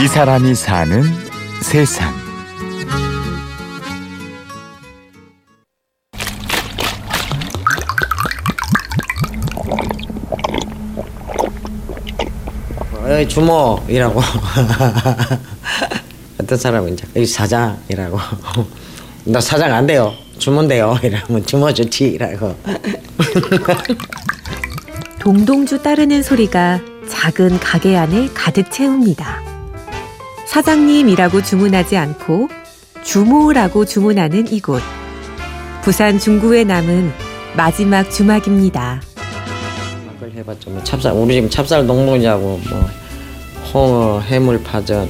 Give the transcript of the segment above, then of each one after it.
이 사람이 사는 세상. 어, 주모이라고. 어떤 사람은 이제 여기 사장이라고. 나 사장 안 돼요. 주모인데요. 이러면 주모 좋지라고. 동동주 따르는 소리가 작은 가게 안을 가득 채웁니다. 사장님이라고 주문하지 않고 주모라고 주문하는 이곳. 부산 중구에 남은 마지막 주막입니다. 그걸 해봤죠. 뭐 찹쌀 우리 지금 찹쌀 농농이하고 뭐 홍어 해물 파전.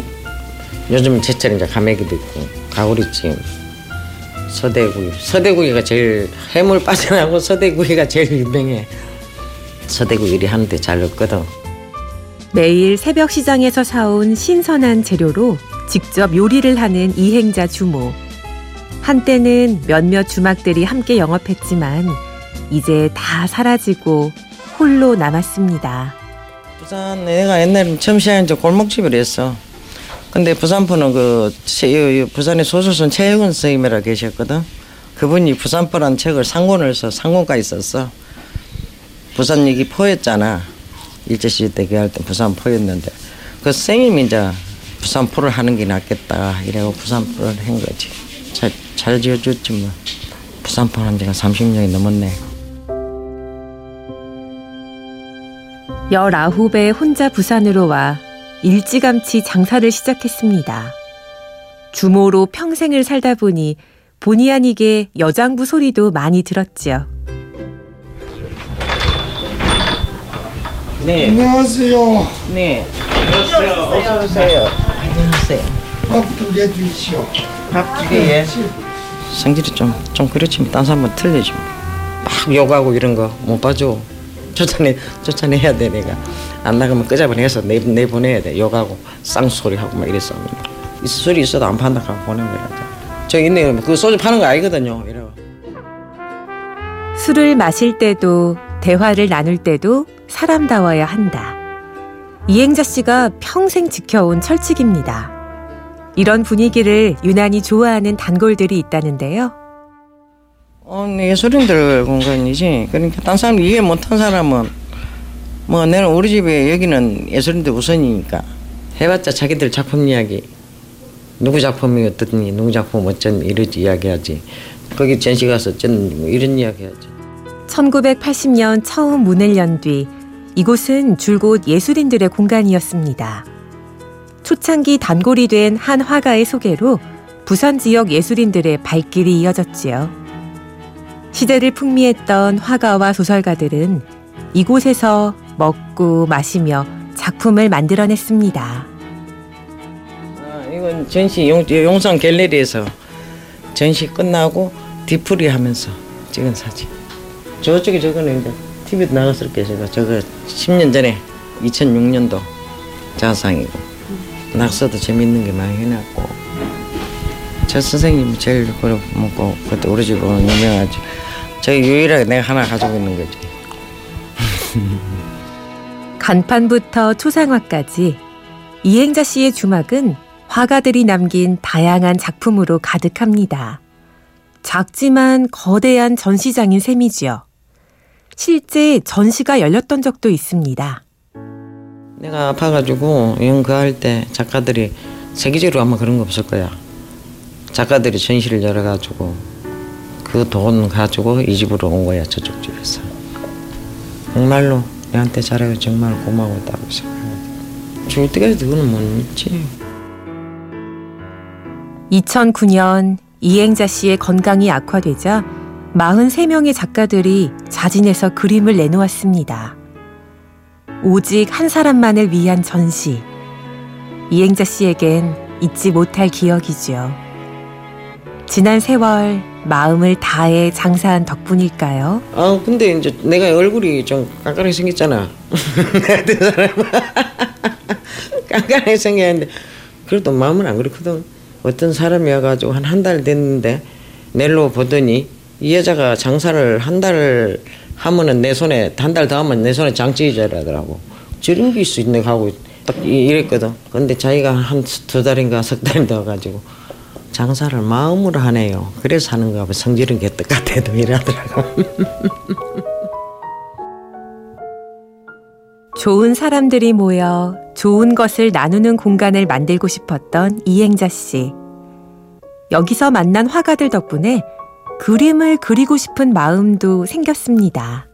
요즘 제철 이제 가메기도 있고 가오리찜 서대구이 서대구이가 제일 해물 파전하고 서대구이가 제일 유명해. 서대구이 리 하는데 잘 넣거든 매일 새벽 시장에서 사온 신선한 재료로 직접 요리를 하는 이행자 주모. 한때는 몇몇 주막들이 함께 영업했지만 이제 다 사라지고 홀로 남았습니다. 부산 내가 옛날에 처음 시작한 저 골목집을 했어. 근데 부산포는 그 체- 부산의 소설선 최영은 선생님이라 계셨거든. 그분이 부산포란 책을 상권을 써 상권까지 썼어. 부산 얘기 포였잖아. 일제시대 때 그할 때 부산 포였는데 그 선생님이 이제 부산 포를 하는 게 낫겠다 이래고 부산 포를 한 거지. 잘, 잘 지어줬지 뭐. 부산 포 한 지가 30년이 넘었네. 열아홉에 혼자 부산으로 와 일찌감치 장사를 시작했습니다. 주모로 평생을 살다 보니 본의 아니게 여장부 소리도 많이 들었지요. 네, 안녕하세요. 네. 어서 오세요. 안녕하세요. 밥 두 개 주시오. 밥 두 개에 성질이 좀, 좀 그렇지. 딴 사람은 틀리지. 막 욕하고 이런 거 못 봐줘. 쫓아내, 쫓아내야 돼, 내가. 안 나가면 끄잡아내서 내, 내보내야 돼. 욕하고 쌍소리하고 막 이랬어. 이 소리 있어도 안 판다 하고 보낸 거야. 저 있네. 그러면 그 소주 파는 거 아니거든요. 이러고. 술을 마실 때도 대화를 나눌 때도 사람다워야 한다. 이행자 씨가 평생 지켜온 철칙입니다. 이런 분위기를 유난히 좋아하는 단골들이 있다는데요. 어, 네, 예술인들 공간이지. 그러니까 딴 사람 이해 못한 사람은 뭐 내는 우리 집에 여기는 예술인들 우선이니까 해봤자 자기들 작품 이야기 누구 작품이 어떻니 누구 작품 어쩐 이러지 이야기하지 거기 전시 가서 어쩐 뭐 이런 이야기하지 1980년 처음 문을 연 뒤 이곳은 줄곧 예술인들의 공간이었습니다. 초창기 단골이 된 한 화가의 소개로 부산 지역 예술인들의 발길이 이어졌지요. 시대를 풍미했던 화가와 소설가들은 이곳에서 먹고 마시며 작품을 만들어냈습니다. 아, 이건 전시 용, 용산 갤러리에서 전시 끝나고 뒤풀이 하면서 찍은 사진 저쪽에 저거는 이제 TV도 나갔을 게 제가. 저거 10년 전에 2006년도 자상이고. 낙서도 재밌는 게 많이 해놨고. 저 선생님이 제일 그래 먹고 그때 우리 집은 유명하지 저 유일하게 내가 하나 가지고 있는 거지. 간판부터 초상화까지 이행자 씨의 주막은 화가들이 남긴 다양한 작품으로 가득합니다. 작지만 거대한 전시장인 셈이지요. 실제 전시가 열렸던 적도 있습니다. 내가 아파가지고 연그 할때 작가들이 세계적으로 아마 그런 거 없을 거야. 작가들이 전시를 열어가지고 그 돈 가지고 이 집으로 온 거야 저쪽 집에서. 정말로 내한테 잘해서 정말 고마웠다고 생각해. 죽을 때까지 그거는 못 잊지. 2009년 이행자 씨의 건강이 악화되자 43명의 작가들이 자진해서 그림을 내놓았습니다. 오직 한 사람만을 위한 전시. 이행자 씨에겐 잊지 못할 기억이지요. 지난 세월 마음을 다해 장사한 덕분일까요? 아 근데 이제 내가 얼굴이 좀 깐깐하게 생겼잖아. 깐깐하게 생겼는데 그래도 마음은 안 그렇거든. 어떤 사람이 와가지고 한 한 달 됐는데 넬로 보더니 이 여자가 장사를 한달 하면은 내 손에 한 달 더 하면 내 손에 장찌이자라더라고. 저런 게 있어 있네 하고 딱 이- 이랬거든. 근데 자기가 한 두 달인가 석 달인가 와가지고 장사를 마음으로 하네요. 그래서 하는가 봐. 성질은 개떡 같아도 이러더라고. 좋은 사람들이 모여 좋은 것을 나누는 공간을 만들고 싶었던 이행자 씨. 여기서 만난 화가들 덕분에 그림을 그리고 싶은 마음도 생겼습니다.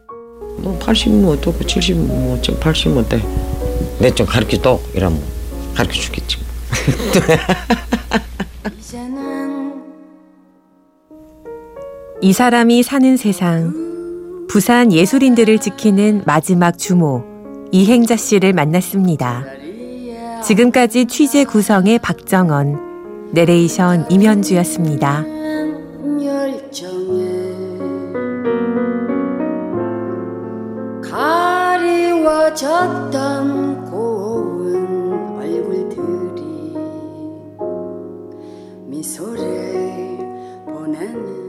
뭐 80뭐 어떻고 70뭐 80뭐 어때? 내좀 가르쳐 줘 이러면 가르쳐 주겠지. 이 사람이 사는 세상. 부산 예술인들을 지키는 마지막 주모 이행자 씨를 만났습니다. 지금까지 취재 구성의 박정원, 내레이션 임현주였습니다. 가리워졌던 고운 얼굴들이 미소를 보내는